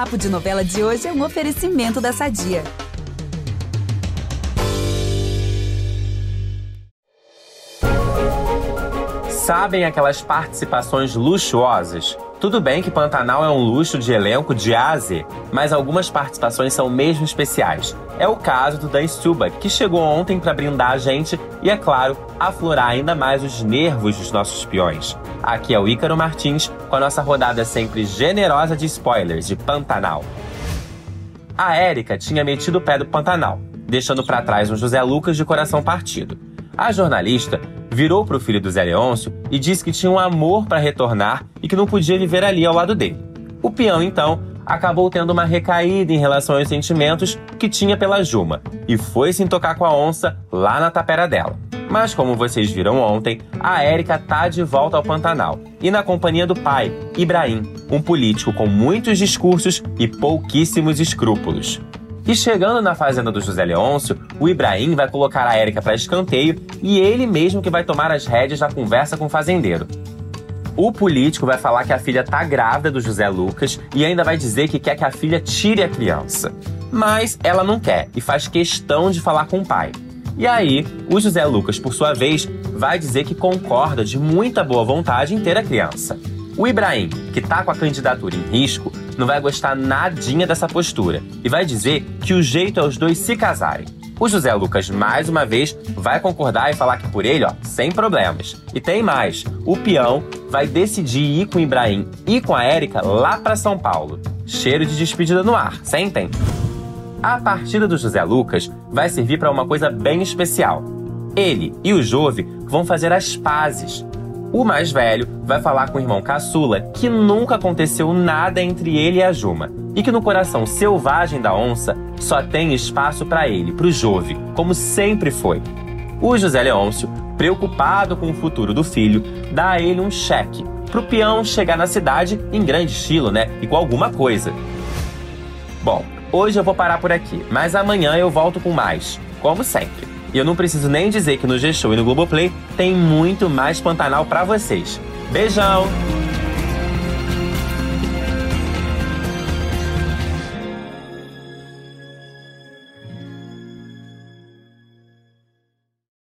Papo de Novela de hoje é um oferecimento da Sadia. Sabem aquelas participações luxuosas? Tudo bem que Pantanal é um luxo de elenco de A a Z, mas algumas participações são mesmo especiais. É o caso do Dan Stuba, que chegou ontem para brindar a gente e, é claro, aflorar ainda mais os nervos dos nossos espiões. Aqui é o Ícaro Martins com a nossa rodada sempre generosa de spoilers de Pantanal. A Érica tinha metido o pé do Pantanal, deixando para trás um José Lucas de coração partido. A jornalista virou para o filho do Zé Leôncio e disse que tinha um amor para retornar e que não podia viver ali ao lado dele. O peão, então, acabou tendo uma recaída em relação aos sentimentos que tinha pela Juma e foi se tocar com a onça lá na tapera dela. Mas como vocês viram ontem, a Érica tá de volta ao Pantanal e na companhia do pai, Ibrahim, um político com muitos discursos e pouquíssimos escrúpulos. E chegando na fazenda do José Leôncio, o Ibrahim vai colocar a Érica para escanteio e ele mesmo que vai tomar as rédeas da conversa com o fazendeiro. O político vai falar que a filha tá grávida do José Lucas e ainda vai dizer que quer que a filha tire a criança. Mas ela não quer e faz questão de falar com o pai. E aí, o José Lucas, por sua vez, vai dizer que concorda de muita boa vontade em ter a criança. O Ibrahim, que tá com a candidatura em risco, não vai gostar nadinha dessa postura e vai dizer que o jeito é os dois se casarem. O José Lucas, mais uma vez, vai concordar e falar que por ele, ó, sem problemas. E tem mais: o peão vai decidir ir com o Ibrahim e com a Érica lá para São Paulo. Cheiro de despedida no ar, sentem? A partida do José Lucas vai servir para uma coisa bem especial. Ele e o Jove vão fazer as pazes o mais velho vai falar com o irmão caçula que nunca aconteceu nada entre ele e a Juma e que no coração selvagem da onça só tem espaço para ele, para o Jove, como sempre foi. O José Leôncio, preocupado com o futuro do filho, dá a ele um cheque pro peão chegar na cidade em grande estilo, né? E com alguma coisa. Bom, hoje eu vou parar por aqui, mas amanhã eu volto com mais, como sempre. E eu não preciso nem dizer que no G-Show e no Globoplay tem muito mais Pantanal para vocês. Beijão!